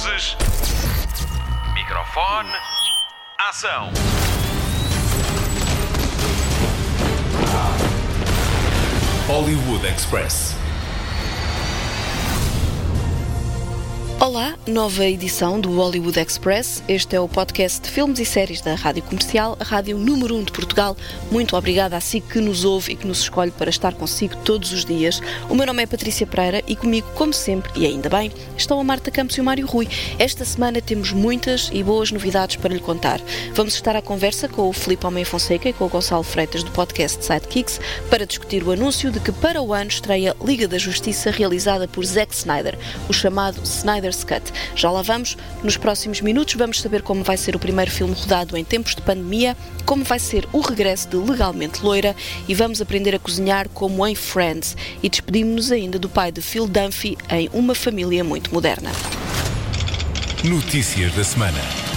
Luzes. Microfone. Ação. Hollywood Express. Olá, nova edição do Hollywood Express. Este é o podcast de filmes e séries da Rádio Comercial, a rádio número 1 um de Portugal. Muito obrigada a si que nos ouve e que nos escolhe para estar consigo todos os dias. O meu nome é Patrícia Pereira e comigo, como sempre, e ainda bem, estão a Marta Campos e o Mário Rui. Esta semana temos muitas e boas novidades para lhe contar. Vamos estar à conversa com o Filipe Homem Fonseca e com o Gonçalo Freitas do podcast Sidekicks para discutir o anúncio de que para o ano estreia Liga da Justiça realizada por Zack Snyder, o chamado Snyder Snyder's Cut. Já lá vamos. Nos próximos minutos vamos saber como vai ser o primeiro filme rodado em tempos de pandemia, como vai ser o regresso de Legalmente Loira e vamos aprender a cozinhar como em Friends. E despedimos-nos ainda do pai de Phil Dunphy em Uma Família Muito Moderna. Notícias da semana.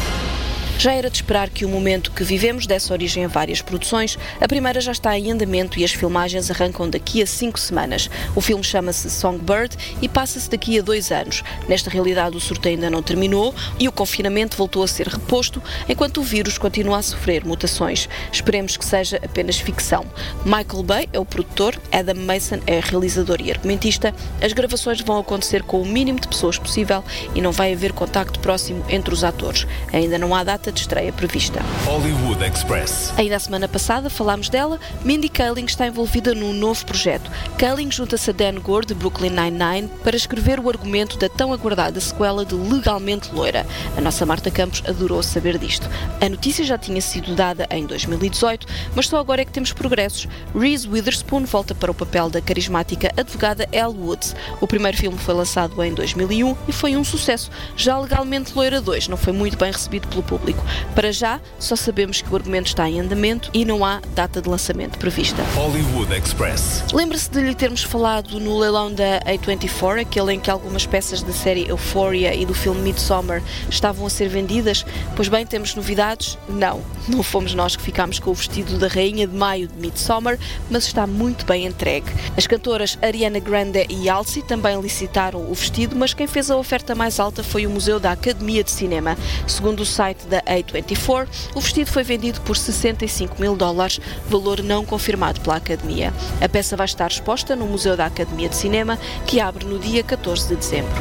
Já era de esperar que o momento que vivemos desse origem a várias produções. A primeira já está em andamento e as filmagens arrancam daqui a cinco semanas. O filme chama-se Songbird e passa-se daqui a dois anos. Nesta realidade, o sorteio ainda não terminou e o confinamento voltou a ser reposto, enquanto o vírus continua a sofrer mutações. Esperemos que seja apenas ficção. Michael Bay é o produtor, Adam Mason é realizador e argumentista. As gravações vão acontecer com o mínimo de pessoas possível e não vai haver contacto próximo entre os atores. Ainda não há data de estreia prevista. Hollywood Express. Ainda a semana passada falámos dela, Mindy Kaling está envolvida num novo projeto. Kaling junta-se a Dan Gore de Brooklyn Nine-Nine para escrever o argumento da tão aguardada sequela de Legalmente Loira. A nossa Marta Campos adorou saber disto. A notícia já tinha sido dada em 2018, mas só agora é que temos progressos. Reese Witherspoon volta para o papel da carismática advogada Elle Woods. O primeiro filme foi lançado em 2001 e foi um sucesso. Já Legalmente Loira 2 não foi muito bem recebido pelo público. Para já, só sabemos que o argumento está em andamento e não há data de lançamento prevista. Hollywood Express. Lembra-se de lhe termos falado no leilão da A24, aquele em que algumas peças da série Euphoria e do filme Midsommar estavam a ser vendidas? Pois bem, temos novidades? Não, não fomos nós que ficámos com o vestido da Rainha de Maio de Midsommar, mas está muito bem entregue. As cantoras Ariana Grande e Alci também licitaram o vestido, mas quem fez a oferta mais alta foi o Museu da Academia de Cinema. Segundo o site da A24, o vestido foi vendido por 65 mil dólares, valor não confirmado pela Academia. A peça vai estar exposta no Museu da Academia de Cinema, que abre no dia 14 de dezembro.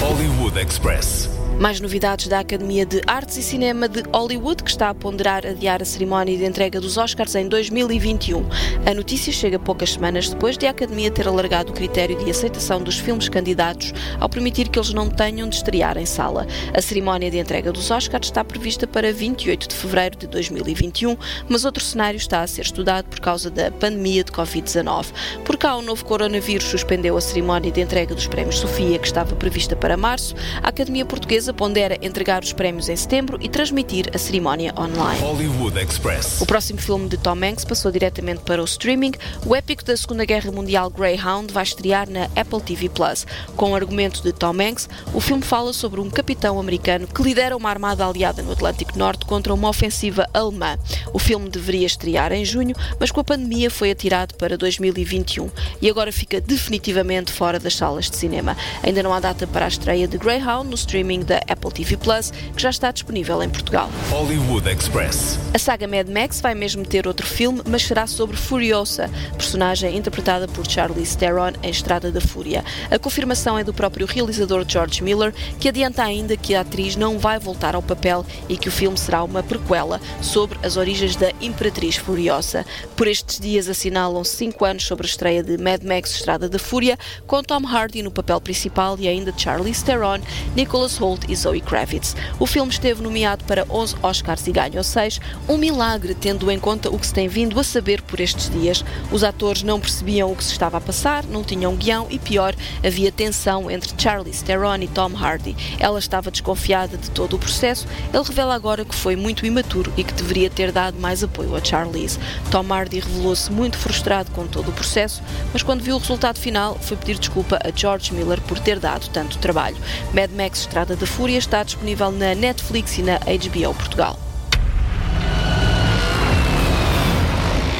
Hollywood Express. Mais novidades da Academia de Artes e Cinema de Hollywood, que está a ponderar adiar a cerimónia de entrega dos Oscars em 2021. A notícia chega poucas semanas depois de a Academia ter alargado o critério de aceitação dos filmes candidatos ao permitir que eles não tenham de estrear em sala. A cerimónia de entrega dos Oscars está prevista para 28 de fevereiro de 2021, mas outro cenário está a ser estudado por causa da pandemia de Covid-19. Por cá, o novo coronavírus suspendeu a cerimónia de entrega dos prémios Sofia, que estava prevista para março. A Academia Portuguesa pondera entregar os prémios em setembro e transmitir a cerimónia online. Hollywood Express. O próximo filme de Tom Hanks passou diretamente para o streaming. O épico da Segunda Guerra Mundial Greyhound vai estrear na Apple TV Plus. Com o argumento de Tom Hanks, o filme fala sobre um capitão americano que lidera uma armada aliada no Atlântico Norte contra uma ofensiva alemã. O filme deveria estrear em junho, mas com a pandemia foi atirado para 2021 e agora fica definitivamente fora das salas de cinema. Ainda não há data para a estreia de Greyhound no streaming da Apple TV Plus, que já está disponível em Portugal. Hollywood Express. A saga Mad Max vai mesmo ter outro filme, mas será sobre Furiosa, personagem interpretada por Charlize Theron em Estrada da Fúria. A confirmação é do próprio realizador George Miller, que adianta ainda que a atriz não vai voltar ao papel e que o filme será uma prequela sobre as origens da Imperatriz Furiosa. Por estes dias assinalam cinco anos sobre a estreia de Mad Max Estrada da Fúria, com Tom Hardy no papel principal e ainda Charlize Theron, Nicholas Hoult e Zoe Kravitz. O filme esteve nomeado para 11 Oscars e ganhou 6, um milagre tendo em conta o que se tem vindo a saber por estes dias. Os atores não percebiam o que se estava a passar, não tinham guião e pior, havia tensão entre Charlize Theron e Tom Hardy. Ela estava desconfiada de todo o processo. Ele revela agora que foi muito imaturo e que deveria ter dado mais apoio a Charlize. Tom Hardy revelou-se muito frustrado com todo o processo, mas quando viu o resultado final, foi pedir desculpa a George Miller por ter dado tanto trabalho. Mad Max Estrada da Fúria está disponível na Netflix e na HBO Portugal.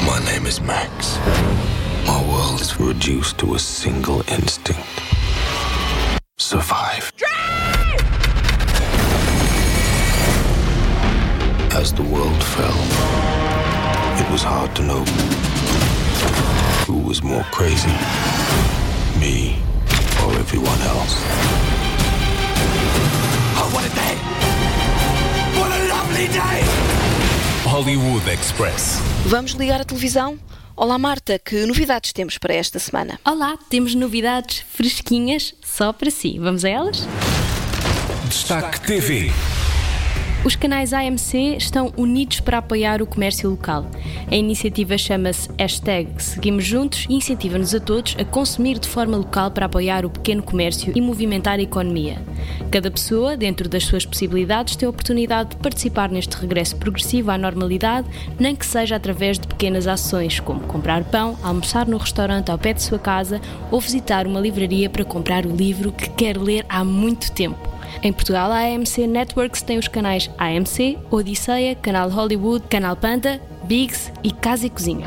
My name is Max. My world is reduced to a single instinct. Survive. As the world fell, it was hard to know who was more crazy, me or everyone else. Oh, what a day! What a lovely day! Hollywood Express. Vamos ligar a televisão? Olá Marta, que novidades temos para esta semana? Olá, temos novidades fresquinhas só para si. Vamos a elas? Destaque TV. Os canais AMC estão unidos para apoiar o comércio local. A iniciativa chama-se hashtag Seguimos Juntos e incentiva-nos a todos a consumir de forma local para apoiar o pequeno comércio e movimentar a economia. Cada pessoa, dentro das suas possibilidades, tem a oportunidade de participar neste regresso progressivo à normalidade, nem que seja através de pequenas ações, como comprar pão, almoçar no restaurante ao pé de sua casa ou visitar uma livraria para comprar o livro que quer ler há muito tempo. Em Portugal, a AMC Networks tem os canais AMC, Odisseia, Canal Hollywood, Canal Panda, Biggs e Casa e Cozinha.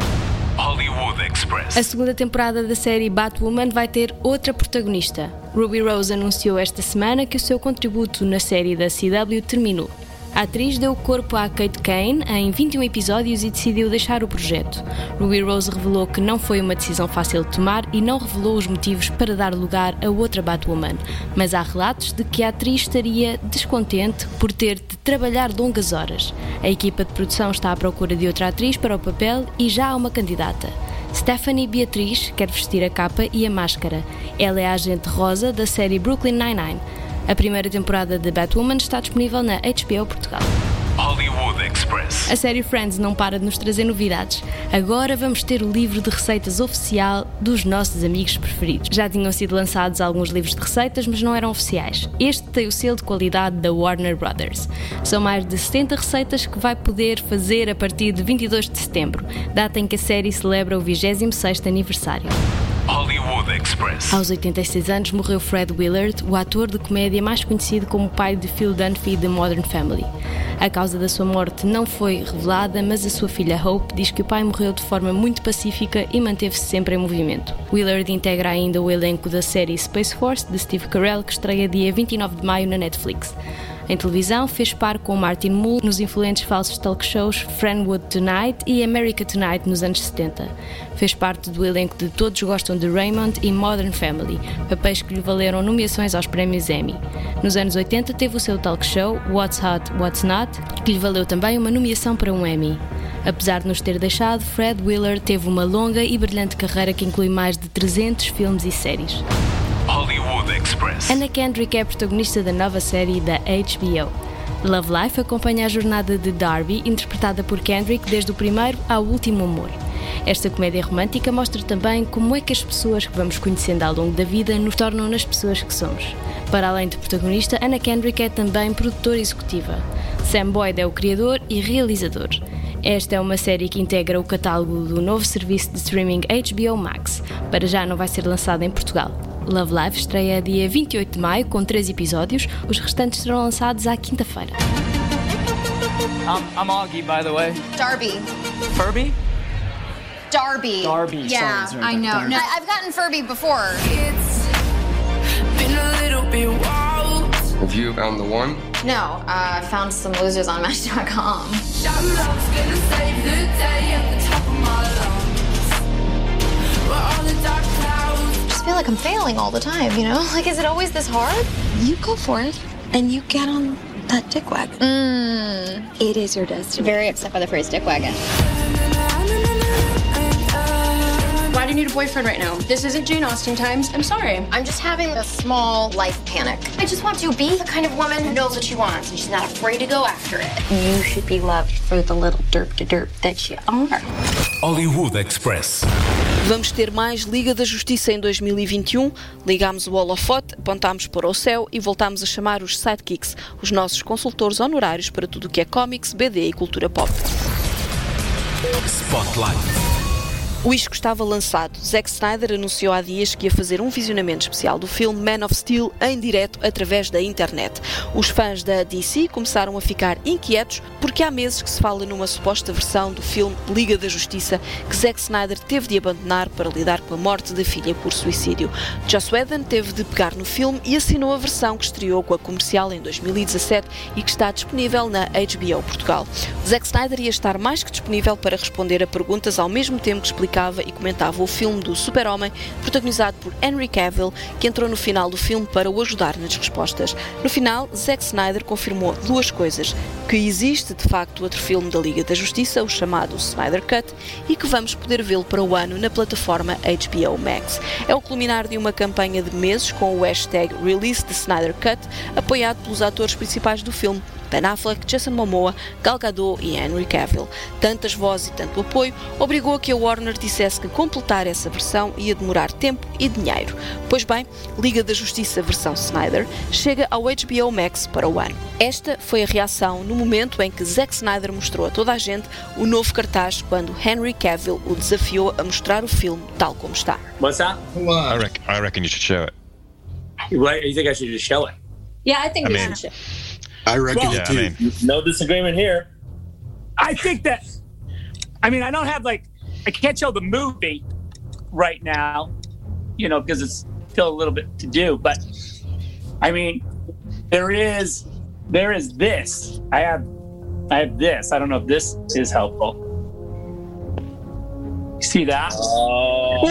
Hollywood Express. A segunda temporada da série Batwoman vai ter outra protagonista. Ruby Rose anunciou esta semana que o seu contributo na série da CW terminou. A atriz deu corpo a Kate Kane em 21 episódios e decidiu deixar o projeto. Ruby Rose revelou que não foi uma decisão fácil de tomar e não revelou os motivos para dar lugar a outra Batwoman, mas há relatos de que a atriz estaria descontente por ter de trabalhar longas horas. A equipa de produção está à procura de outra atriz para o papel e já há uma candidata. Stephanie Beatriz quer vestir a capa e a máscara. Ela é a agente rosa da série Brooklyn Nine-Nine. A primeira temporada de Batwoman está disponível na HBO Portugal. Hollywood Express. A série Friends não para de nos trazer novidades. Agora vamos ter o livro de receitas oficial dos nossos amigos preferidos. Já tinham sido lançados alguns livros de receitas, mas não eram oficiais. Este tem o selo de qualidade da Warner Brothers. São mais de 70 receitas que vai poder fazer a partir de 22 de setembro, data em que a série celebra o 26º aniversário. Hollywood Express. Aos 86 anos morreu Fred Willard, o ator de comédia mais conhecido como pai de Phil Dunphy de Modern Family. A causa da sua morte não foi revelada, mas a sua filha Hope diz que o pai morreu de forma muito pacífica e manteve-se sempre em movimento. Willard integra ainda o elenco da série Space Force de Steve Carell, que estreia dia 29 de maio na Netflix. Em televisão, fez par com Martin Mull nos influentes falsos talk shows Friendwood Tonight e America Tonight nos anos 70. Fez parte do elenco de Todos Gostam de Raymond e Modern Family, papéis que lhe valeram nomeações aos prémios Emmy. Nos anos 80 teve o seu talk show What's Hot, What's Not, que lhe valeu também uma nomeação para um Emmy. Apesar de nos ter deixado, Fred Willard teve uma longa e brilhante carreira que inclui mais de 300 filmes e séries. Hollywood Express. Anna Kendrick é a protagonista da nova série da HBO. Love Life acompanha a jornada de Darby, interpretada por Kendrick desde o primeiro ao último amor. Esta comédia romântica mostra também como é que as pessoas que vamos conhecendo ao longo da vida nos tornam nas pessoas que somos. Para além de protagonista, Anna Kendrick é também produtora executiva. Sam Boyd é o criador e realizador. Esta é uma série que integra o catálogo do novo serviço de streaming HBO Max. Para já não vai ser lançada em Portugal. Love Live estreia dia 28 de maio com três episódios. Os restantes serão lançados à quinta-feira. I'm, I'm Augie, by the way. Darby. Furby? Darby. Darby, Yeah, sorry, I know. Darby. No, I've gotten Furby before. Been a little bit wild. Have you found the one? No, uh, I found some losers on Match.com. That love's gonna save the day at the top of my lungs. Where all the dark just feel like I'm failing all the time, you know? Like, is it always this hard? You go for it, and you get on that dick wagon. Mmm. It is your destiny. Very upset by the phrase dick wagon. Why do you need a boyfriend right now? This isn't Jane Austen times. I'm sorry. I'm just having a small life panic. I just want to be the kind of woman who knows what she wants and she's not afraid to go after it. You should be loved for the little derp to derp that you are. Hollywood Express. Vamos ter mais Liga da Justiça em 2021. Ligámos o holofote, apontámos para o céu e voltámos a chamar os sidekicks, os nossos consultores honorários para tudo o que é cómics, BD e cultura pop. Spotlight. O isco estava lançado. Zack Snyder anunciou há dias que ia fazer um visionamento especial do filme Man of Steel em direto através da internet. Os fãs da DC começaram a ficar inquietos porque há meses que se fala numa suposta versão do filme Liga da Justiça que Zack Snyder teve de abandonar para lidar com a morte da filha por suicídio. Joss Whedon teve de pegar no filme e assinou a versão que estreou com a comercial em 2017 e que está disponível na HBO Portugal. Zack Snyder ia estar mais que disponível para responder a perguntas ao mesmo tempo que explicava e comentava o filme do Super-Homem, protagonizado por Henry Cavill, que entrou no final do filme para o ajudar nas respostas. No final, Zack Snyder confirmou duas coisas: que existe de facto outro filme da Liga da Justiça, o chamado Snyder Cut, e que vamos poder vê-lo para o ano na plataforma HBO Max. É o culminar de uma campanha de meses com o hashtag Release the Snyder Cut, apoiado pelos atores principais do filme, Ben Affleck, Jason Momoa, Gal Gadot e Henry Cavill. Tantas vozes e tanto apoio obrigou a que a Warner dissesse que completar essa versão ia demorar tempo e dinheiro. Pois bem, Liga da Justiça versão Snyder chega ao HBO Max para o ano. Esta foi a reação no momento em que Zack Snyder mostrou a toda a gente o novo cartaz quando Henry Cavill o desafiou a mostrar o filme tal como está. What's that? I, rec- I reckon you should show it. What, you think I should just show it? Yeah, I think I we mean- should. I reckon Well, Yeah, too. I mean, No disagreement here. I think that. I mean, I don't have like. I can't show the movie right now, you know, because it's still a little bit to do. But I mean, there is there is this. I have I have this. I don't know if this is helpful. You see that? Oh,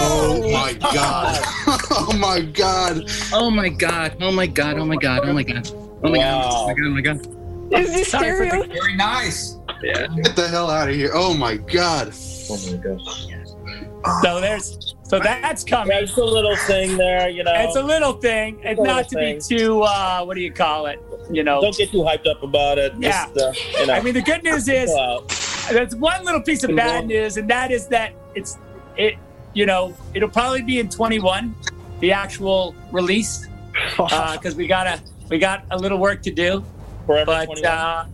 oh my god. oh my god. Oh my god. Oh my god. Oh my god. Oh my god. Oh my god. Oh my god. Oh my god. Is this Sorry for stereo? the- Very nice. Yeah. Get the hell out of here. Oh my god. Oh my gosh. So there's so that's coming. There's a little thing there, you know. It's a little thing, and Little not to thing. be too. uh What do you call it? You know. Don't get too hyped up about it. Yeah. Just, uh, you know. I mean, the good news is chill there's one little piece of bad news, and that is that it's it. You know, it'll probably be in 21, the actual release, because we gotta we got a little work to do, Forever but 21. uh,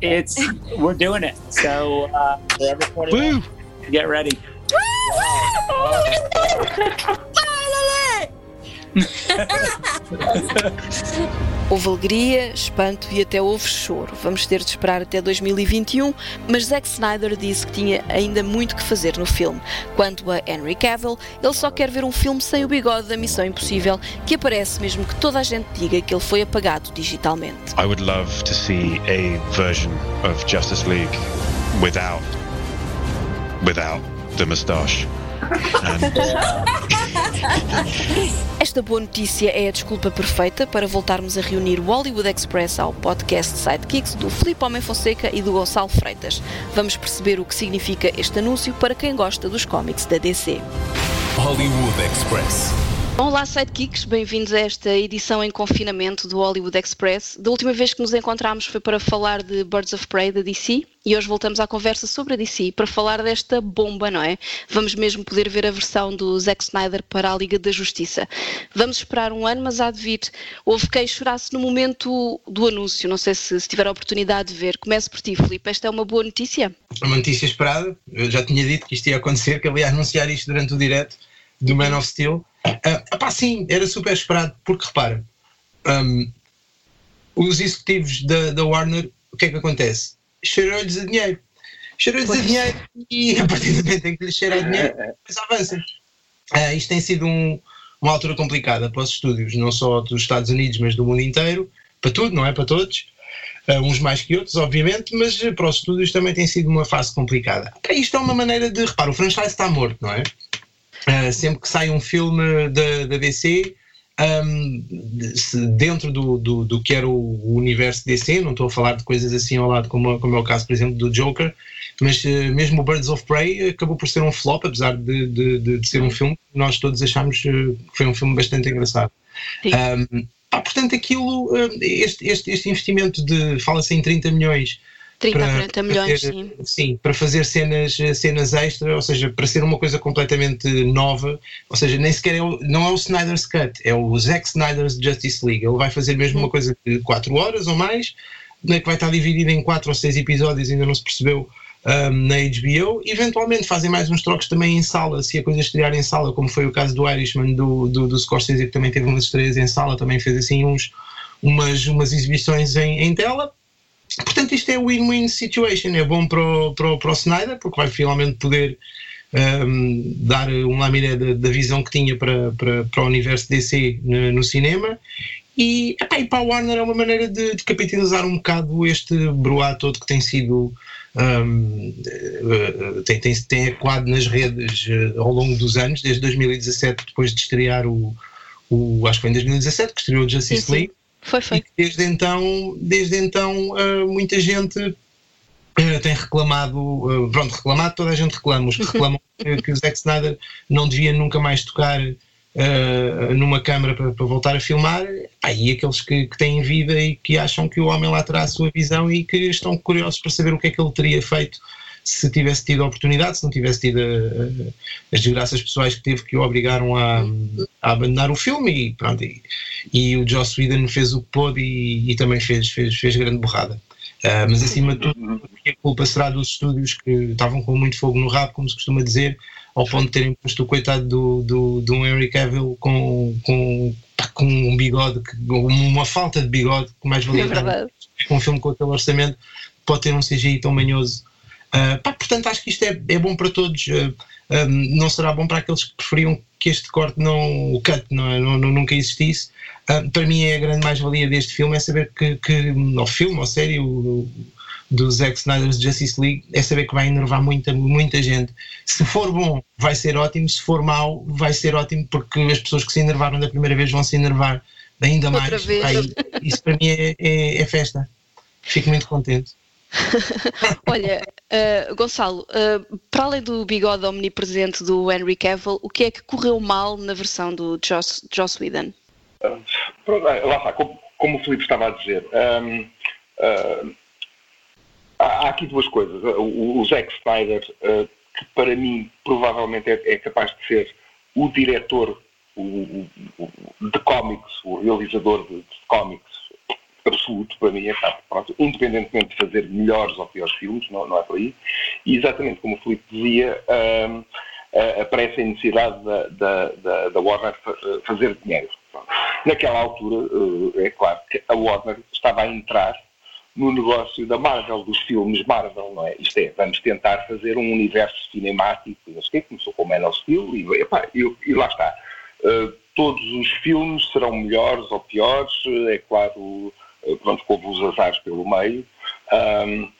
it's we're doing it. So uh, Forever 21. woo! get ready. Houve alegria, espanto e até houve choro. Vamos ter de esperar até 2021, mas Zack Snyder disse que tinha ainda muito que fazer no filme. Quanto a Henry Cavill, ele só quer ver um filme sem o bigode da Missão Impossível, que aparece mesmo que toda a gente diga que ele foi apagado digitalmente. I would love to see a version of Justice League without without the moustache. And Esta boa notícia é a desculpa perfeita para voltarmos a reunir o Hollywood Express ao podcast Sidekicks do Filipe Homem Fonseca e do Gonçalo Freitas. Vamos perceber o que significa este anúncio para quem gosta dos cómics da DC. Hollywood Express. Olá, Sidekicks, bem-vindos a esta edição em confinamento do Hollywood Express. Da última vez que nos encontramos foi para falar de Birds of Prey da DC e hoje voltamos à conversa sobre a DC para falar desta bomba, não é? Vamos mesmo poder ver a versão do Zack Snyder para a Liga da Justiça. Vamos esperar um ano, mas há de vir. Houve quem chorasse no momento do anúncio, não sei se, se tiver a oportunidade de ver. Comece por ti, Filipe, esta é uma boa notícia? Uma notícia esperada. Eu já tinha dito que isto ia acontecer, que ele ia anunciar isto durante o direto do Man of Steel. Ah, epá, sim, era super esperado, porque repara, hum, os executivos da, da Warner, o que é que acontece? Cheirou-lhes a dinheiro. Cheirou-lhes a dinheiro e a partir do momento em que lhes cheira a dinheiro, depois avança. Ah, isto tem sido um- uma altura complicada para os estúdios, não só dos Estados Unidos, mas do mundo inteiro, para tudo, não é? Para todos. Uh, uns mais que outros, obviamente, mas uh, para os estúdios também tem sido uma fase complicada. Isto é uma maneira de. Repara, o franchise está morto, não é? Uh, sempre que sai um filme da, da DC, um, dentro do, do, do que era o, universo DC, não estou a falar de coisas assim ao lado, como, como é o caso, por exemplo, do Joker, mas uh, mesmo o Birds of Prey acabou por ser um flop, apesar de, de, de- de ser um filme que nós todos achámos uh, que foi um filme bastante engraçado. Um, pá, portanto, aquilo, este, este, este investimento de, fala-se em 30 milhões 30 a para 40 milhões, fazer- sim. sim, para fazer cenas, cenas extra, ou seja, para ser uma coisa completamente nova, ou seja, nem sequer é o, não é o Snyder's Cut, é o Zack Snyder's Justice League. Ele vai fazer mesmo uma coisa de 4 horas ou mais, né, que vai estar dividida em 4 ou 6 episódios, ainda não se percebeu um, na HBO. Eventualmente fazem mais uns trocos também em sala, se a coisa estrear em sala, como foi o caso do Irishman, do, do, do Scorsese, que também teve umas estreias em sala, também fez assim uns, umas, umas exibições em, em tela. Portanto, isto é win-win situation. É bom para o, para, o, para o Snyder, porque vai finalmente poder um, dar um laminé da, da, visão que tinha para, para, para o universo DC no, no cinema. E, epá, e para a Warner é uma maneira de, de capitalizar um bocado este broá todo que tem sido. Um, tem, tem, tem ecoado nas redes uh, ao longo dos anos, desde 2017, depois de estrear o, o acho que foi em 2017 que estreou o Justice Sim, sim. League. Foi, foi. Desde então, desde então uh, muita gente uh, tem reclamado, uh, pronto, reclamado, toda a gente reclama, os que reclamam que, que o Zack Snyder não devia nunca mais tocar uh, numa câmara para, para, voltar a filmar, aí aqueles que, que, têm vida e que acham que o homem lá terá a sua visão e que estão curiosos para saber o que é que ele teria feito se tivesse tido a oportunidade, se não tivesse tido as desgraças pessoais que teve que o obrigaram a, a abandonar o filme e pronto, e, e, o Joss Whedon fez o que pôde e, e também fez, fez, fez grande borrada. Uh, mas acima de tudo, a culpa será dos estúdios que estavam com muito fogo no rabo, como se costuma dizer, ao ponto de terem posto o coitado do, do, do Henry Cavill com, com, com um bigode, uma falta de bigode, que mais valia é com um filme com aquele orçamento, pode ter um CGI tão manhoso Uh, pá, portanto, acho que isto é, é bom para todos. Uh, um, não será bom para aqueles que preferiam que este corte não, o cut, não, é? não, não nunca existisse. Uh, para mim, é a grande mais-valia deste filme é saber que, que ao filme, ou série, o, do Zack Snyder's Justice League, é saber que vai enervar muita, muita gente. Se for bom, vai ser ótimo. Se for mau, vai ser ótimo, porque as pessoas que se enervaram da primeira vez vão se enervar ainda Outra mais. vez. Aí, isso para mim é, é, é festa. Fico muito contente. Olha, uh, Gonçalo, uh, para além do bigode omnipresente do Henry Cavill, o que é que correu mal na versão do Joss, Joss Whedon? Uh, lá está, como, como, o Filipe estava a dizer, um, há, há, aqui duas coisas. O, o Zack Snyder, que para mim provavelmente é, é, capaz de ser o diretor o, o, de cómics, o realizador de, de cómics absoluto para mim é cá, pronto, independentemente de fazer melhores ou piores filmes, não, não é por aí. E exatamente como o Filipe dizia, um, aparece a necessidade da, da, da, da Warner fazer dinheiro. Naquela altura, é claro que a Warner estava a entrar no negócio da Marvel, dos filmes Marvel, não é? Isto é, vamos tentar fazer um universo cinemático, não sei o quê, começou com Man of Steel e, epá, e, e lá está. Uh, todos os filmes serão melhores ou piores, é claro, pronto, houve os azares pelo meio. Um,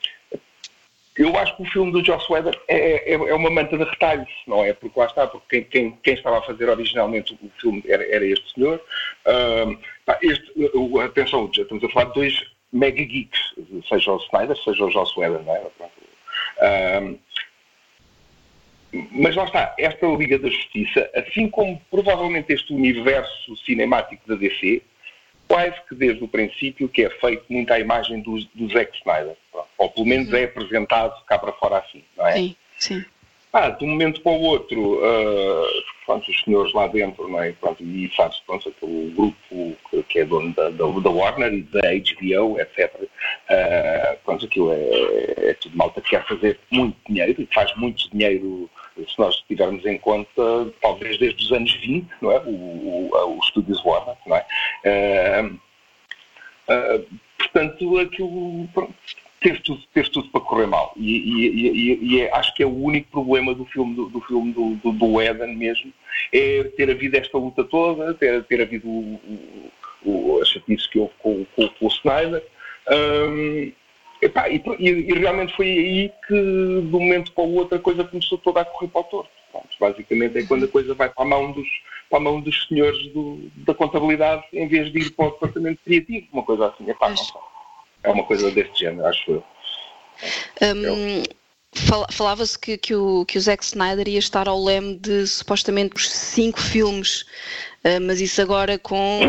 eu acho que o filme do Joss Whedon é, é, é, uma manta de retalhos, não é? Porque lá está, porque quem, quem, quem estava a fazer originalmente o filme era, era este senhor. Um, este, atenção, já estamos a falar de dois mega geeks, seja o Snyder, seja o Joss Whedon, não é? Um, mas lá está, esta Liga da Justiça, assim como provavelmente este universo cinemático da DC, quase que desde o princípio que é feito muito à imagem do, do Zack Snyder. Ou pelo menos é apresentado cá para fora assim, não é? Sim, sim. Ah, de um momento para o outro, uh, pronto, os senhores lá dentro, não é? Pronto, e sabes, pronto, aquele grupo que, que é dono da, da, da Warner e da HBO, etc. Uh, pronto, aquilo é, é tudo malta que quer fazer muito dinheiro e faz muito dinheiro, se nós tivermos em conta, talvez desde os anos 20, não é? O, o, os estúdios Warner, não é? Uh, uh, portanto, aquilo pronto, teve, tudo, teve tudo para correr mal. E, e, e, e é, acho que é o único problema do filme do, do filme do, do, do Eden mesmo, é ter havido esta luta toda, ter, ter havido o, o, o, a chatice que houve com, com, com o Snyder. Um, epá, e, e, realmente foi aí que, de um momento para o outro, a coisa começou toda a correr para o torto. Pronto, basicamente é quando a coisa vai para a mão dos, para a mão dos senhores do, da contabilidade em vez de ir para o departamento criativo, uma coisa assim. Epá, não. É uma coisa deste género, acho eu. Um, fal Falava-se que, que, o, que o Zack Snyder ia estar ao leme de supostamente os cinco filmes, uh, mas isso agora com,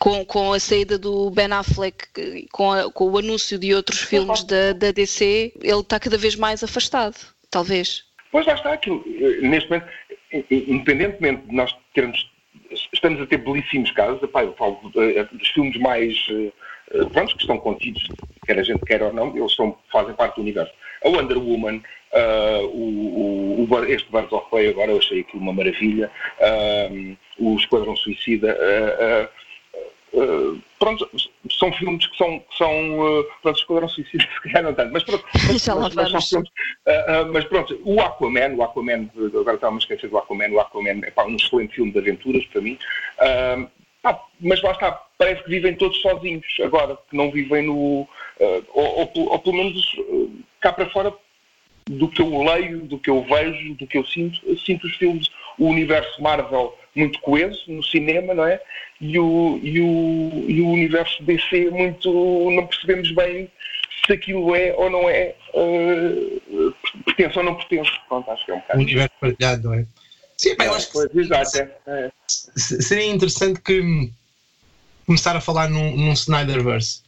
com, com a saída do Ben Affleck, com, a, com o anúncio de outros filmes da, da DC, ele está cada vez mais afastado, talvez. Pois lá está aquilo. Neste momento, independentemente de nós termos. Estamos a ter belíssimos casos, epá, eu falo dos filmes mais pronto, que estão contidos quer a gente queira ou não, eles são, fazem parte do universo. A Wonder Woman, ah, o, o- este Birds of Prey agora eu achei aquilo uma maravilha, ah, o Esquadrão Suicida, ah, ah, pronto, são filmes que são, que são ah, pronto, Esquadrão Suicida se calhar não tanto, mas pronto, mas, mas- mas são filmes, ah, ah, mas pronto, o Aquaman, o Aquaman, agora estava a esquecer do Aquaman, o Aquaman é pá, um excelente filme de aventuras para mim, Ah, mas lá está, parece que vivem todos sozinhos agora, que não vivem no. ou, ou pelo- ou pelo menos cá para fora, do que eu leio, do que eu vejo, do que eu sinto, sinto os filmes, o universo Marvel muito coeso no cinema, não é? E o, e o, e o universo DC muito. não percebemos bem se aquilo é ou não é, ah, pertence ou não pertence. Pronto, acho que é um O bocado. universo partilhado, não é? Sim, bem, eu acho que exato, é, é. se- seria interessante que começar a falar num, num Snyderverse.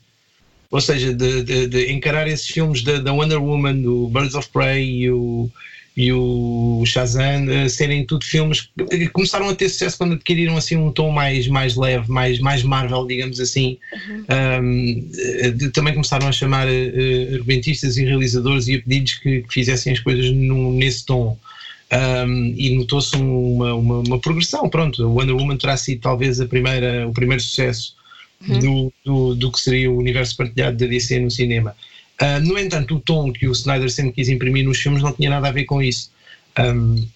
Ou seja, de, de- de encarar esses filmes da, da Wonder Woman, do Birds of Prey e o, e o Shazam eh, serem tudo filmes que começaram a ter sucesso quando adquiriram assim um tom mais, mais leve, mais, mais Marvel, digamos assim. Um, eh, também começaram a chamar eh, argumentistas e realizadores e a pedir-lhes que, que fizessem as coisas num- nesse tom. Um, e notou-se uma, uma, uma progressão. Pronto, a Wonder Woman terá sido talvez a primeira, o primeiro sucesso do, do, do que seria o universo partilhado da DC no cinema. Ah, no entanto, o tom que o Snyder sempre quis imprimir nos filmes não tinha nada a ver com isso. Um,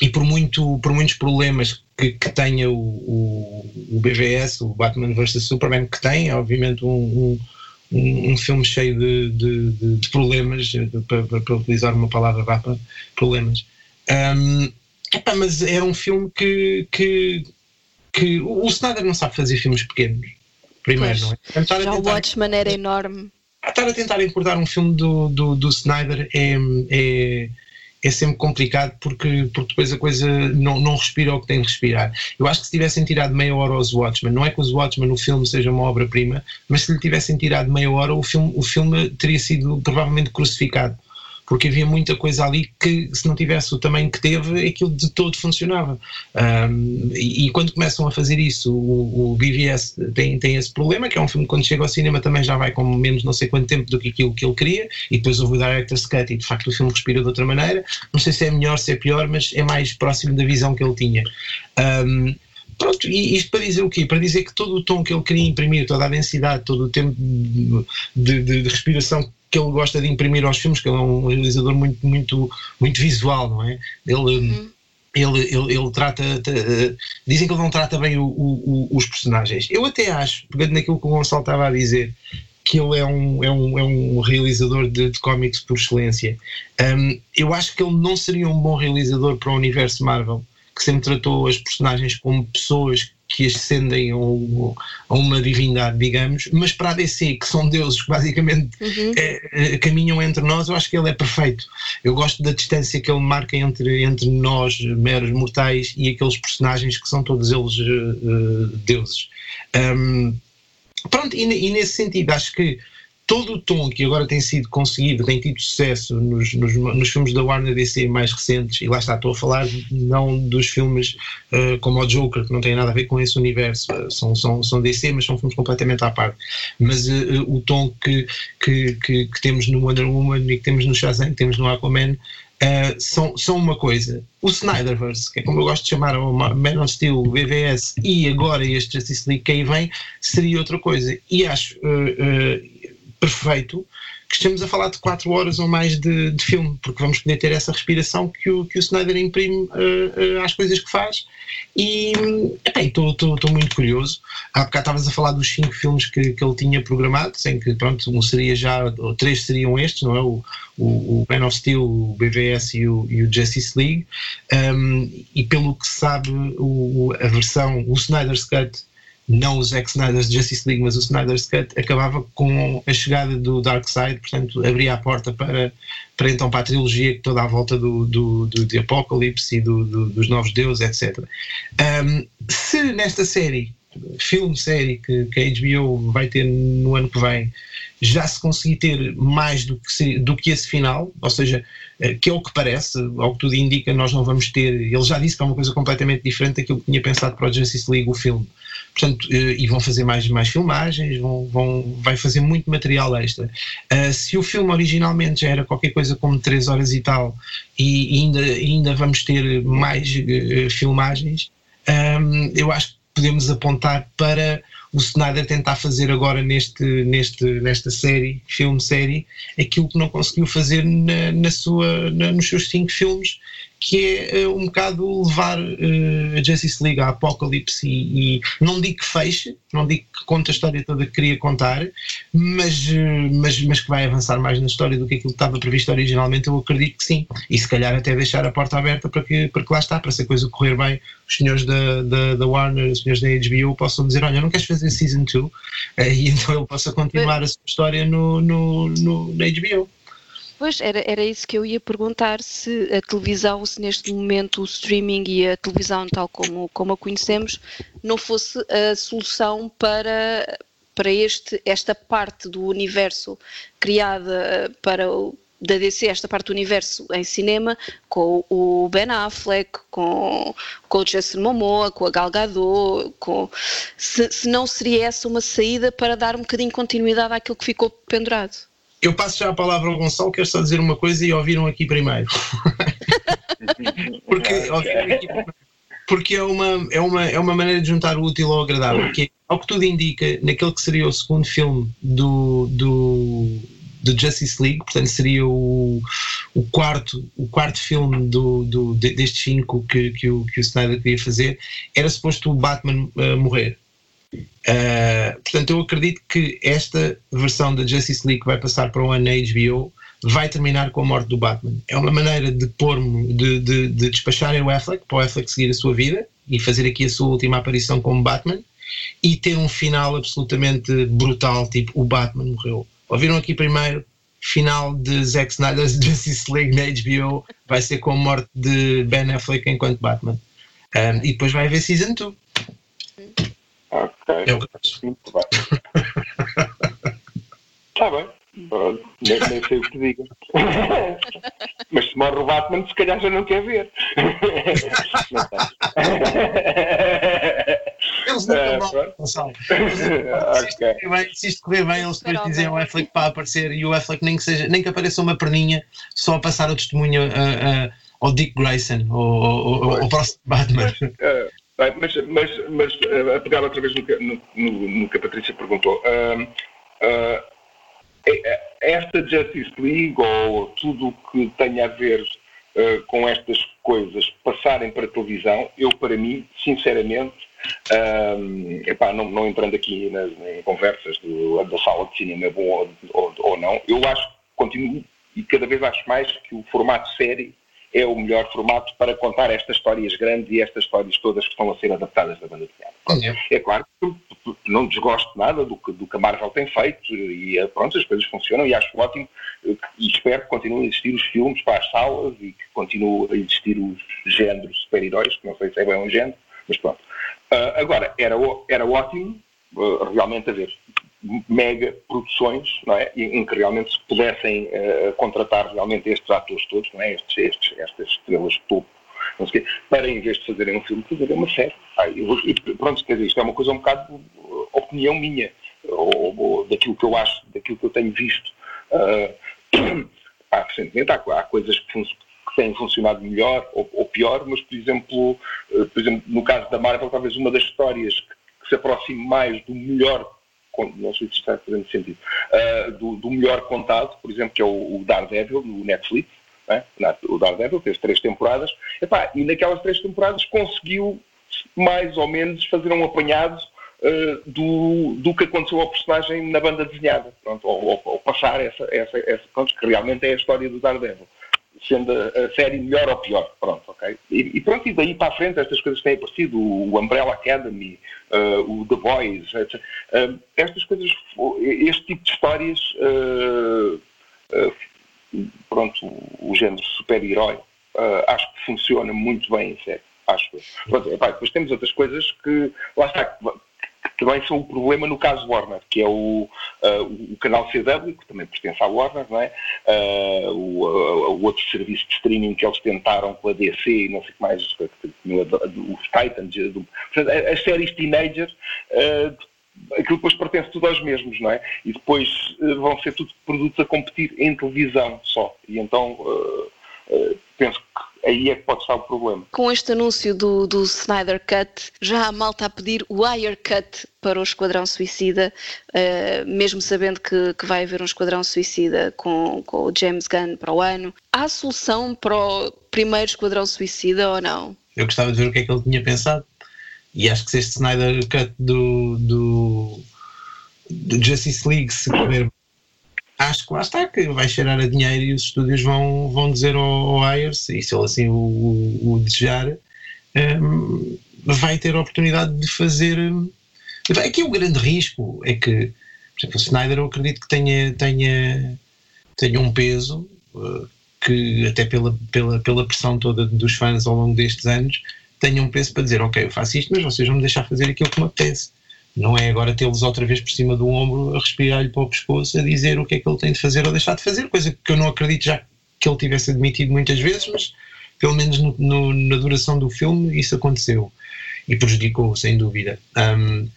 e por, muito, por muitos problemas que, que tenha o, o, o BVS, o Batman vs Superman, que tem, obviamente, um, um, um, filme cheio de, de, de- de problemas, eh, para, para- utilizar uma palavra vá para problemas. Um, epá, mas era um filme que, que, que o Snyder não sabe fazer filmes pequenos. Primeiro, Pois. não é? Tentar Já o Watchman era enorme. Estar a tentar importar um filme do, do, do Snyder é, é, é sempre complicado porque, porque depois a coisa não, não respira o que tem de respirar. Eu acho que se tivessem tirado meia hora aos Watchmen, não é que os Watchmen no filme seja uma obra-prima, mas se lhe tivessem tirado meia hora, o filme, o filme teria sido provavelmente crucificado. Porque havia muita coisa ali que, se não tivesse o tamanho que teve, aquilo de todo funcionava. Um, e, e quando começam a fazer isso, o, o BVS tem, tem esse problema, que é um filme que quando chega ao cinema também já vai com menos não sei quanto tempo do que aquilo que ele queria, e depois houve o Director's Cut e de facto o filme respira de outra maneira. Não sei se é melhor, se é pior, mas é mais próximo da visão que ele tinha. Um, Pronto, e isto para dizer o quê? Para dizer que todo o tom que ele queria imprimir, toda a densidade, todo o tempo de, de- de- respiração que ele gosta de imprimir aos filmes, que ele é um realizador muito, muito, muito visual, não é? Ele, ele, ele, ele trata. t- dizem que ele não trata bem o- o- o- os personagens. Eu até acho, pegando naquilo que o Gonçalo estava a dizer, que ele é um, é um, é um realizador de, de cómics por excelência. Um, eu acho que ele não seria um bom realizador para o universo Marvel, que sempre tratou as personagens como pessoas que ascendem a, um- uma divindade, digamos, mas para a DC, que são deuses que basicamente eh, eh, caminham entre nós, eu acho que ele é perfeito. Eu gosto da distância que ele marca entre, entre nós, meros mortais, e aqueles personagens que são todos eles eh, deuses. Um, pronto, e, e nesse sentido, acho que todo o tom que agora tem sido conseguido, tem tido sucesso nos, nos, nos filmes da Warner DC mais recentes, e lá está, estou a falar não dos filmes eh, como o Joker, que não tem nada a ver com esse universo, eh, são, são, são DC, mas são filmes completamente à parte. Mas eh, o tom que, que, que, que temos no Wonder Woman e que temos no Shazam, que temos no Aquaman, eh, são, são uma coisa. O Snyderverse, que é como eu gosto de chamar o Ma- Man of Steel, o BVS e agora este Justice League que aí vem, seria outra coisa. E acho eh, eh, perfeito que estemos a falar de 4 horas ou mais de, de filme, porque vamos poder ter essa respiração que o, que o Snyder imprime eh, eh, às coisas que faz. E estou muito curioso. Há bocado estavas a falar dos 5 filmes que, que ele tinha programado, sem que, pronto, um seria já, ou três seriam estes, não é? O, o, o Man of Steel, o BVS e o, e o Justice League. Um, e pelo que se sabe, o, a versão, o Snyder's Cut não o Zack Snyder's Justice League, mas o Snyder's Cut acabava com a chegada do Darkseid, portanto abria a porta para, para então para a trilogia toda à volta do, do, do, de Apocalipse e do, do- dos Novos Deuses, etc. Um, se nesta série filme, série que, que a HBO vai ter no ano que vem, já se conseguir ter mais do que, do que esse final, ou seja, eh, que é o que parece, ao que tudo indica, nós não vamos ter. Ele já disse que é uma coisa completamente diferente daquilo que tinha pensado para o Justice League, o filme. Portanto, eh, e vão fazer mais, mais filmagens, vão, vão, vai fazer muito material extra. Ah, se o filme originalmente já era qualquer coisa como 3 horas e tal, e ainda, ainda vamos ter mais eh, filmagens, ahm, eu acho que podemos apontar para o Snyder tentar fazer agora neste, neste, nesta série, filme-série, aquilo que não conseguiu fazer na, na sua, na- nos seus cinco filmes, que é eh, um bocado levar eh, a Justice League à apocalipse e, e não digo que feche, não digo que conte a história toda que queria contar, mas, eh, mas, mas que vai avançar mais na história do que aquilo que estava previsto originalmente, eu acredito que sim. E se calhar até deixar a porta aberta para que, para que lá está, para se a coisa correr bem, os senhores da, da, da Warner, os senhores da HBO possam dizer, olha, não queres fazer Season 2? Eh, e então ele possa continuar a sua história no, no, no, na HBO. Pois, era, era isso que eu ia perguntar, se a televisão, se neste momento o streaming e a televisão tal como, como a conhecemos, não fosse a solução para, para este, esta parte do universo criada para o da DC, esta parte do universo em cinema, com o Ben Affleck, com, com o Jason Momoa, com a Gal Gadot, com, se, se não seria essa uma saída para dar um bocadinho de continuidade àquilo que ficou pendurado? Eu passo já a palavra ao Gonçalo, quero só dizer uma coisa e ouviram aqui primeiro. porque, aqui. Porque é uma, é, uma, é uma maneira de juntar o útil ao agradável, que é, ao que tudo indica, naquele que seria o segundo filme do, do, do Justice League, portanto seria o, o, quarto, o quarto filme do, do, de- destes cinco que, que, o, que o Snyder queria fazer, era suposto o Batman eh, morrer. Uh, portanto, eu acredito que esta versão da Justice League que vai passar para o ano na HBO vai terminar com a morte do Batman. É uma maneira de pôr-me, de, de, de despacharem o Affleck, para o Affleck seguir a sua vida e fazer aqui a sua última aparição como Batman e ter um final absolutamente brutal, tipo o Batman morreu. Ouviram aqui primeiro? Final de Zack Snyder's Justice League na HBO vai ser com a morte de Ben Affleck enquanto Batman. Um, e depois vai haver Season 2. Ok. É o acho. Muito bem. Está bem. Pronto. Nem, nem sei o que te diga. Mas se morre o Batman, se calhar já não quer ver. Não Eles sei. Gonçalo. Ok. correr bem, se isto correr bem, eles depois dizem ao Affleck para aparecer e o Affleck nem que, seja, nem que apareça uma perninha só a passar o testemunho a- a- ao Dick Grayson, ou ao, ao- ao próximo Batman. Bem, mas, mas, mas eh, a pegar outra vez no que, no, no- no que a Patrícia perguntou, é- é- esta Justice League ou tudo o que tenha a ver ah, com estas coisas passarem para a televisão, eu para mim, sinceramente, epá, não, não entrando aqui nas, em conversas do, da sala de cinema bom ou, ou- ou não, eu acho, continuo e cada vez acho mais que o formato série é o melhor formato para contar estas histórias grandes e estas histórias todas que estão a ser adaptadas da banda desenhada. É claro que não desgosto nada do que, do que a Marvel tem feito e eh, pronto, as coisas funcionam e acho ótimo eh, e espero que continuem a existir os filmes para as salas e que continuem a existir os géneros super-heróis, que não sei se é bem um género, mas pronto. Ah, agora, era, era ótimo eh, realmente haver mega produções, não é? Em que realmente se pudessem eh, contratar realmente estes atores todos, não é? Estes, estes, estas estrelas de topo, não sei quê, para em vez de fazerem um filme, fazerem uma série. Ah, e pronto, quer dizer, isto é uma coisa um bocado uh, opinião minha, ou, ou daquilo que eu acho, daquilo que eu tenho visto. Ah, pá, recentemente há, há coisas que, que têm funcionado melhor ou, ou pior, mas por exemplo, eh, por exemplo, no caso da Marvel, talvez uma das histórias que, que se aproxime mais do melhor não sei se está fazendo sentido, ah, do, do melhor contado, por exemplo, que é o, o Daredevil, no Netflix, é? Na- o Daredevil teve três temporadas, Epá, e naquelas três temporadas conseguiu mais ou menos fazer um apanhado ah, do, do que aconteceu ao personagem na banda desenhada, pronto, ou, ou- ou passar essa, essa, essa pronto, que realmente é a história do Daredevil sendo a, série melhor ou pior. Pronto, ok? E, e pronto, e daí para a frente estas coisas têm aparecido, o Umbrella Academy, uh, o The Boys, etc. Uh, estas coisas, este tipo de histórias, uh, uh, pronto, o, o género super-herói, uh, acho que funciona muito bem em série. Acho eu. Pronto, epá, depois temos outras coisas que, lá está, que também são um problema no caso Warner, que é o, uh, o canal CW, que também pertence à Warner, não é? Uh, o, o, outro serviço de streaming que eles tentaram com a DC e não sei o que mais, os Titans, portanto, as séries teenager, uh, aquilo depois pertence tudo aos mesmos, não é? E depois vão ser tudo produtos a competir em televisão só. E então penso que aí é que pode estar o problema. Com este anúncio do, do Snyder Cut, já há malta a pedir o Wire Cut para o Esquadrão Suicida, uh, mesmo sabendo que, que, vai haver um Esquadrão Suicida com, com o James Gunn para o ano. Há solução para o primeiro Esquadrão Suicida ou não? Eu gostava de ver o que é que ele tinha pensado. E acho que se este Snyder Cut do, do, do Justice League se correr acho que lá está, que vai cheirar a dinheiro e os estúdios vão, vão dizer ao, ao Ayers, e se ele assim o, o, o desejar, um, vai ter a oportunidade de fazer. Aqui o grande risco é que, por exemplo, o Snyder eu acredito que tenha, tenha, tenha um peso uh, que até pela, pela, pela pressão toda dos fãs ao longo destes anos tenha um peso para dizer ok, eu faço isto, mas vocês vão me deixar fazer aquilo que me apetece. Não é agora tê-los outra vez por cima do ombro a respirar-lhe para o pescoço, a dizer o que é que ele tem de fazer ou deixar de fazer, coisa que eu não acredito já que ele tivesse admitido muitas vezes, mas pelo menos no, no, na duração do filme isso aconteceu e prejudicou, sem dúvida. Um,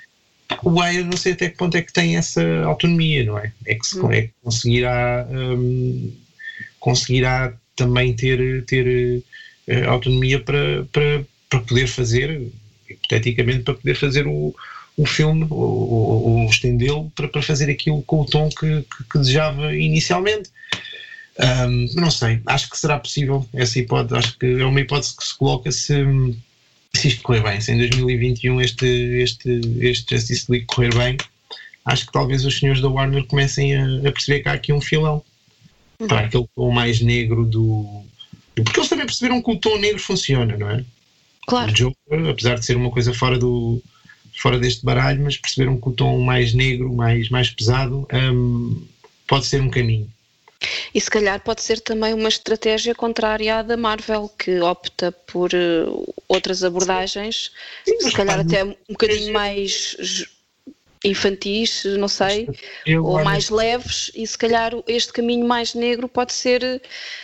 o Wire não sei até que ponto é que tem essa autonomia, não é? É que, se, hum. é que conseguirá, um, conseguirá também ter, ter uh, autonomia para, para, para poder fazer, hipoteticamente, para poder fazer o, o filme ou, ou, estendê-lo para, para fazer aquilo com o tom que, que, que desejava inicialmente. Um, não sei, acho que será possível essa hipótese, acho que é uma hipótese que se coloca se, se isto correr bem, se em 2021 este, este, este Justice League correr bem, acho que talvez os senhores da Warner comecem a, a perceber que há aqui um filão uhum. para aquele tom mais negro do, do, Porque eles também perceberam que o tom negro funciona, não é? Claro. O Joker, apesar de ser uma coisa fora do, fora deste baralho, mas perceberam que o tom mais negro, mais, mais pesado, um, pode ser um caminho. E se calhar pode ser também uma estratégia contrária à da Marvel, que opta por uh, outras abordagens, Sim, se calhar até um bocadinho mais infantis, não sei, eu, ou mais leves, e se calhar este caminho mais negro pode ser é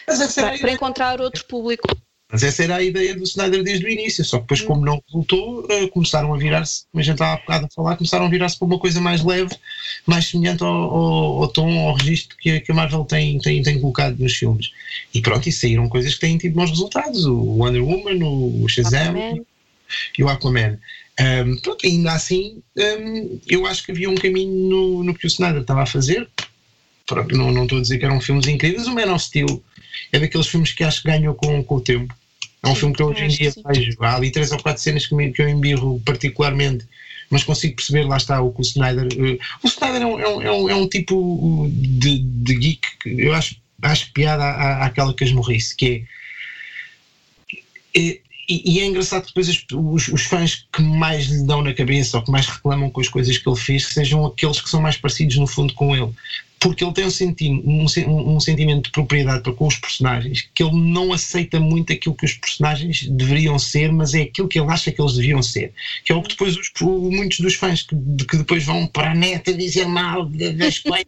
para, para encontrar outro público. Mas essa era a ideia do Snyder desde o início, só que depois, como não resultou, uh, começaram a virar-se, como a gente estava há bocado a falar, começaram a virar-se para uma coisa mais leve, mais semelhante ao, ao, ao tom, ao registro que, que, a Marvel tem, tem, tem colocado nos filmes. E pronto, e saíram coisas que têm tido bons resultados: o Wonder Woman, o Shazam Aquaman. e o Aquaman. Um, pronto, ainda assim, um, eu acho que havia um caminho no, no que o Snyder estava a fazer. Pronto, não, não estou a dizer que eram filmes incríveis. O Man of Steel é daqueles filmes que acho que ganhou com, com o tempo é um filme que eu hoje em dia vejo. Há ali três ou quatro cenas que, me, que eu embirro particularmente, mas consigo perceber, lá está, o que o Snyder. Uh, o Snyder é um, é um, é um, é tipo de, de, geek que eu acho, acho piada à, àquela casmurrice, que é, é e, e, é engraçado que depois os, os, fãs que mais lhe dão na cabeça ou que mais reclamam com as coisas que ele fez sejam aqueles que são mais parecidos no fundo com ele porque ele tem um, senti um, um, sentimento de propriedade para com os personagens que ele não aceita muito aquilo que os personagens deveriam ser, mas é aquilo que ele acha que eles deviam ser. Que é o que depois os, muitos dos fãs que, que, depois vão para a neta dizer mal das coisas.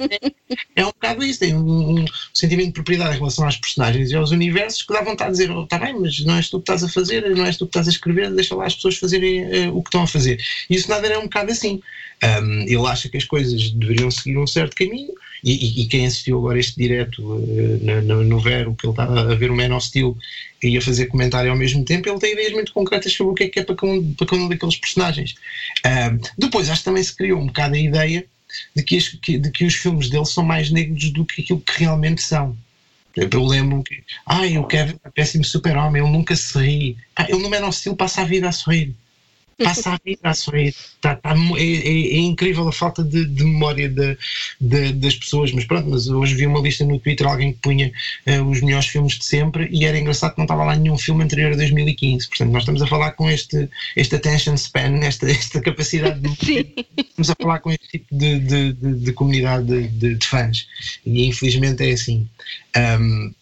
é um bocado isso, tem um, um, sentimento de propriedade em relação às personagens e aos universos que dá vontade de dizer: oh, está bem, mas não és tu que estás a fazer, não és tu que estás a escrever, deixa lá as pessoas fazerem uh, o que estão a fazer. E isso nada é um bocado assim. Um, ele acha que as coisas deveriam seguir um certo caminho e, e, quem assistiu agora este direto uh, no, no Vero, que ele estava a ver o Man of Steel e a fazer comentário ao mesmo tempo, ele tem ideias muito concretas sobre o que é que é para cada um, para cada um daqueles personagens. Uh, depois acho que também se criou um bocado a ideia de que, as, que, de que os filmes dele são mais negros do que aquilo que realmente são. Eu lembro que, ai, o Kevin é péssimo super-homem, ele nunca se ri. Ah, ele no Man of Steel passa a vida a sorrir passa a vida a sorrir. Tá, tá, é, é, é, incrível a falta de, de memória de, de, das pessoas, mas pronto, mas hoje vi uma lista no Twitter, alguém que punha uh, os melhores filmes de sempre e era engraçado que não estava lá nenhum filme anterior a 2015. Portanto, nós estamos a falar com este, este attention span, esta, esta capacidade de. estamos a falar com este tipo de, de, de, de comunidade de, de, fãs. E infelizmente é assim. Um,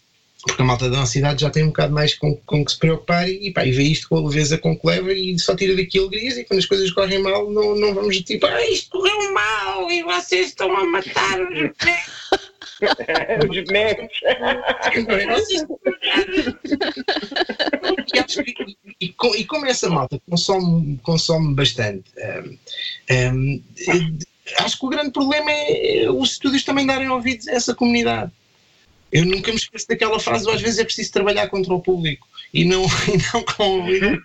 porque a malta da nossa cidade já tem um bocado mais com, com que se preocupar e, pá, e vê isto com a leveza com que leva e só tira daqui alegrias e quando as coisas correm mal não, não vamos tipo, ah, isto correu mal e vocês estão a matar os Os bonecos. e, e e como essa malta consome, consome bastante, hum, eh, acho que o grande problema é os estúdios também darem ouvidos a essa comunidade. Eu nunca me esqueço daquela frase, às vezes é preciso trabalhar contra o público e não, e não com e não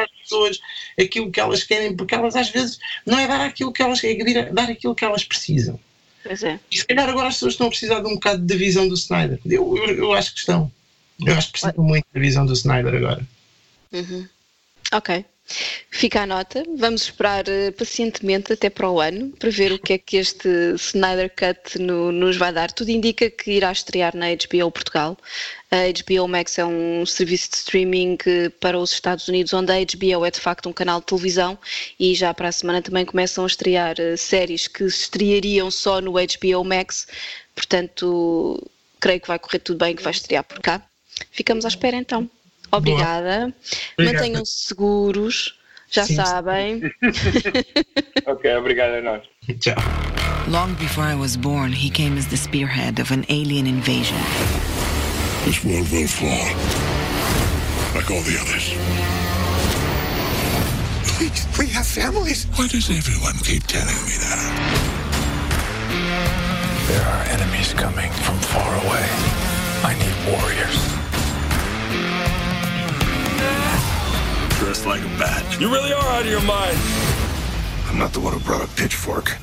às pessoas aquilo que elas querem, porque elas às vezes não é dar aquilo que elas é dar aquilo que elas precisam. Pois é. E se calhar agora as pessoas estão a precisar de um bocado da visão do Snyder. Eu, eu, eu acho que estão. Eu acho que precisam muito da visão do Snyder agora. Uhum. Ok. Fica a nota. Vamos esperar eh, pacientemente até para o ano para ver o que é que este Snyder Cut no- nos vai dar. Tudo indica que irá estrear na HBO Portugal. A HBO Max é um serviço de streaming eh, para os Estados Unidos, onde a HBO é de facto um canal de televisão e já para a semana também começam a estrear eh, séries que estreariam só no HBO Max. Portanto, creio que vai correr tudo bem, que vai estrear por cá. Ficamos à espera então. Obrigada. Obrigado. Mantenham-se seguros, já Sim, sim. sabem. ok, obrigado a nós. Tchau. Long before I was born, he came as the spearhead of an alien invasion. This world will fall. Like all the others. We, we have families. Why does everyone keep telling me that? There are enemies coming from far away. I need warriors. Dressed like a bat. You really are out of your mind. I'm not the one who brought a pitchfork.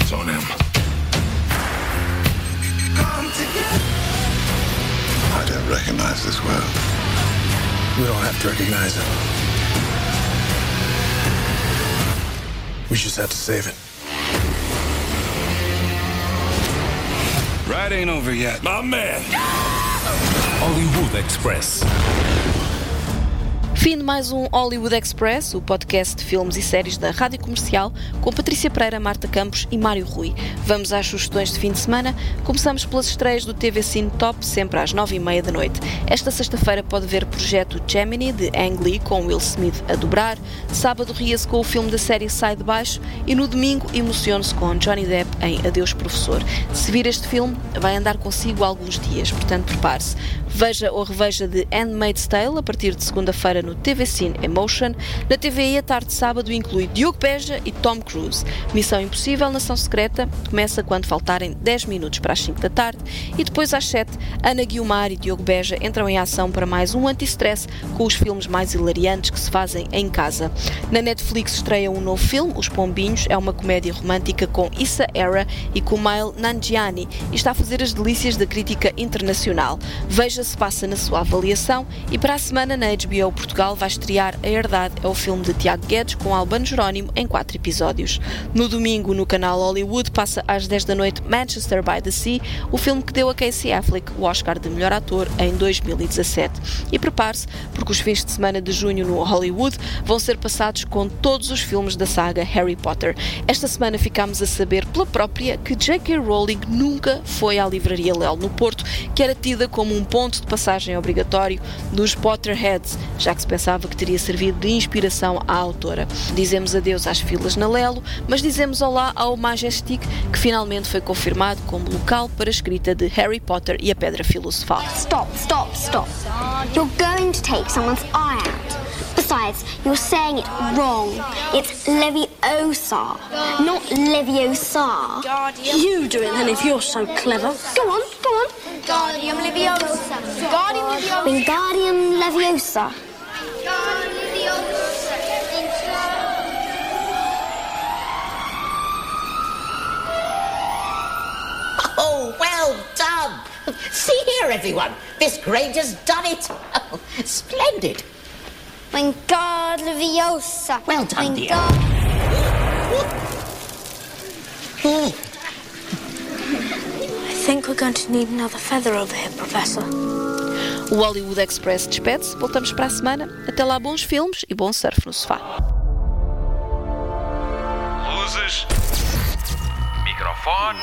It's on him. I don't recognize this world. We don't have to recognize it. We just have to save it. Ain't over yet. My man. Hollywood Express. Fim de mais um Hollywood Express, o podcast de filmes e séries da Rádio Comercial, com Patrícia Pereira, Marta Campos e Mário Rui. Vamos às sugestões de fim de semana. Começamos pelas estreias do TV Cine Top, sempre às nove e meia da noite. Esta sexta-feira pode ver Projeto Gemini, de Ang Lee, com Will Smith a dobrar. Sábado ria-se com o filme da série Sai de Baixo. E no domingo emocione-se com Johnny Depp em Adeus Professor. Se vir este filme, vai andar consigo alguns dias, portanto prepare-se. Veja ou reveja de Handmaid's Tale a partir de segunda-feira no TV Cine Emotion. Na TVI, a tarde de sábado inclui Diogo Beja e Tom Cruise. Missão Impossível, Nação Secreta, começa quando faltarem 10 minutos para as 5 da tarde e depois às 7, Ana Guiomar e Diogo Beja entram em ação para mais um anti-stress com os filmes mais hilariantes que se fazem em casa. Na Netflix estreia um novo filme, Os Pombinhos, é uma comédia romântica com Issa Era e Kumail Nanjiani e está a fazer as delícias da crítica internacional. Veja se passa na sua avaliação e para a semana na HBO Portugal vai estrear A Herdade, é o filme de Tiago Guedes com Albano Jerónimo em quatro episódios. No domingo, no canal Hollywood, passa às 10 da noite Manchester by the Sea, o filme que deu a Casey Affleck o Oscar de melhor ator em 2017. E prepare-se, porque os fins de semana de junho no Hollywood vão ser passados com todos os filmes da saga Harry Potter. Esta semana ficámos a saber pela própria que J.K. Rowling nunca foi à livraria Lel no Porto, que era tida como um ponto de passagem obrigatório dos Potterheads, já que se pensava que teria servido de inspiração à autora. Dizemos adeus às filas na Lelo, mas dizemos olá ao Majestic, que finalmente foi confirmado como local para a escrita de Harry Potter e a Pedra Filosofal. Stop, stop, stop. You're going to take someone's eye out. Besides, you're saying it wrong. It's Leviosa, not Leviosa. You do it then if you're so clever. Go on, go on. Guardium Leviosa. Guardium Leviosa. Wingardium Leviosa. Oh, well done. See here, everyone. Miss Granger's done it. Oh, splendid. Wingard Leviosa. Well done, dear. I think we're going to need another feather over here, Professor. O Hollywood Express despede-se, voltamos para a semana. Até lá, bons filmes e bom surf no sofá. Luzes. Microfone.